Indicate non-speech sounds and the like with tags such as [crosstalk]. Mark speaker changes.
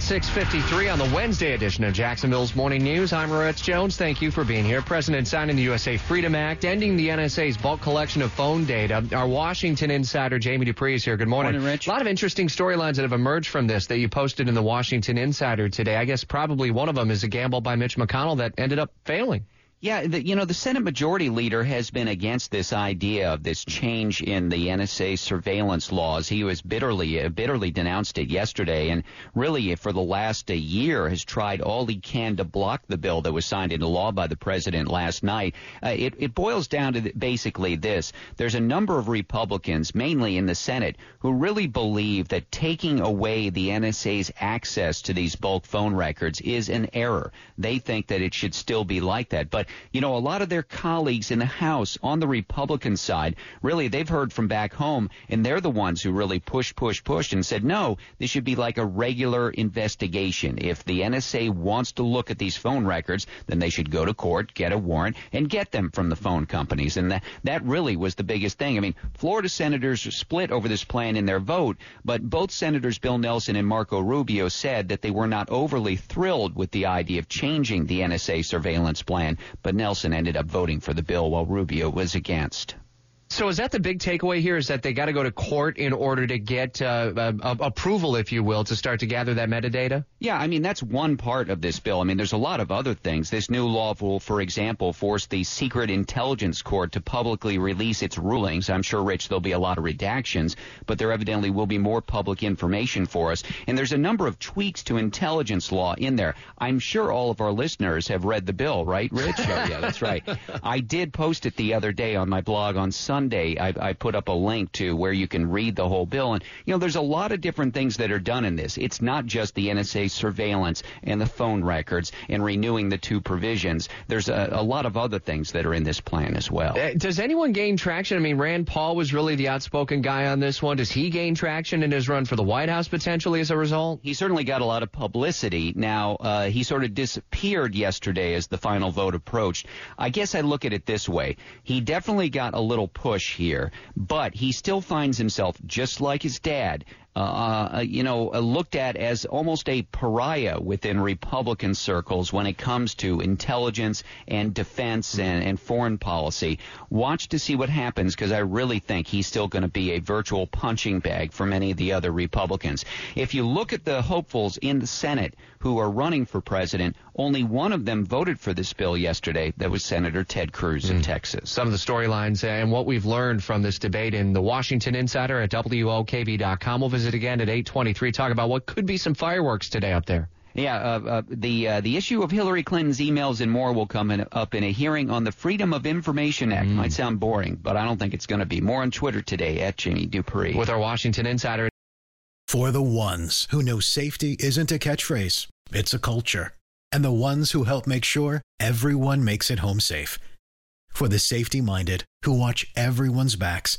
Speaker 1: At 6:53 on the Wednesday edition of Jacksonville's Morning News, I'm Moritz Jones. Thank you for being here. President signing the USA Freedom Act, ending the NSA's bulk collection of phone data. Our Washington insider Jamie Dupree is here. Good morning.
Speaker 2: Morning, Rich.
Speaker 1: A lot of interesting storylines that have emerged from this that you posted in the Washington Insider today. I guess probably one of them is a gamble by Mitch McConnell that ended up failing.
Speaker 2: Yeah, the, you know, the Senate Majority Leader has been against this idea of this change in the NSA surveillance laws. He was bitterly, uh, bitterly denounced it yesterday, and really, for the last uh, year, has tried all he can to block the bill that was signed into law by the president last night. Uh, it, it boils down to basically this: there's a number of Republicans, mainly in the Senate, who really believe that taking away the NSA's access to these bulk phone records is an error. They think that it should still be like that, but you know, a lot of their colleagues in the House on the Republican side, really, they've heard from back home, and they're the ones who really pushed, pushed, pushed and said, no, this should be like a regular investigation. If the NSA wants to look at these phone records, then they should go to court, get a warrant, and get them from the phone companies. And that, that really was the biggest thing. I mean, Florida senators split over this plan in their vote, but both Senators Bill Nelson and Marco Rubio said that they were not overly thrilled with the idea of changing the NSA surveillance plan but Nelson ended up voting for the bill while Rubio was against.
Speaker 1: So is that the big takeaway here? Is that they got to go to court in order to get uh, uh, approval, if you will, to start to gather that metadata?
Speaker 2: Yeah, I mean that's one part of this bill. I mean, there's a lot of other things. This new law will, for example, force the Secret Intelligence Court to publicly release its rulings. I'm sure, Rich, there'll be a lot of redactions, but there evidently will be more public information for us. And there's a number of tweaks to intelligence law in there. I'm sure all of our listeners have read the bill, right, Rich? [laughs] oh, yeah, that's right. I did post it the other day on my blog on Sunday. Sunday, I, I put up a link to where you can read the whole bill. And, you know, there's a lot of different things that are done in this. It's not just the NSA surveillance and the phone records and renewing the two provisions. There's a, a lot of other things that are in this plan as well.
Speaker 1: Uh, does anyone gain traction? I mean, Rand Paul was really the outspoken guy on this one. Does he gain traction in his run for the White House potentially as a result?
Speaker 2: He certainly got a lot of publicity. Now, uh, he sort of disappeared yesterday as the final vote approached. I guess I look at it this way. He definitely got a little push push here, but he still finds himself just like his dad uh, uh, you know, uh, looked at as almost a pariah within Republican circles when it comes to intelligence and defense and, and foreign policy. Watch to see what happens because I really think he's still going to be a virtual punching bag for many of the other Republicans. If you look at the hopefuls in the Senate who are running for president, only one of them voted for this bill yesterday. That was Senator Ted Cruz mm. of. Texas.
Speaker 1: Some of the storylines and what we've learned from this debate in the Washington Insider at WOKV.com. We'll visit visit again at 823. Talk about what could be some fireworks today up there.
Speaker 2: Yeah, uh, uh, the uh, the issue of Hillary Clinton's emails and more will come in, up in a hearing on the Freedom of Information Act. Mm. Might sound boring, but I don't think it's going to be. More on Twitter today at Jamie Dupree.
Speaker 1: With our Washington Insider.
Speaker 3: For the ones who know safety isn't a catchphrase, it's a culture. And the ones who help make sure everyone makes it home safe. For the safety minded who watch everyone's backs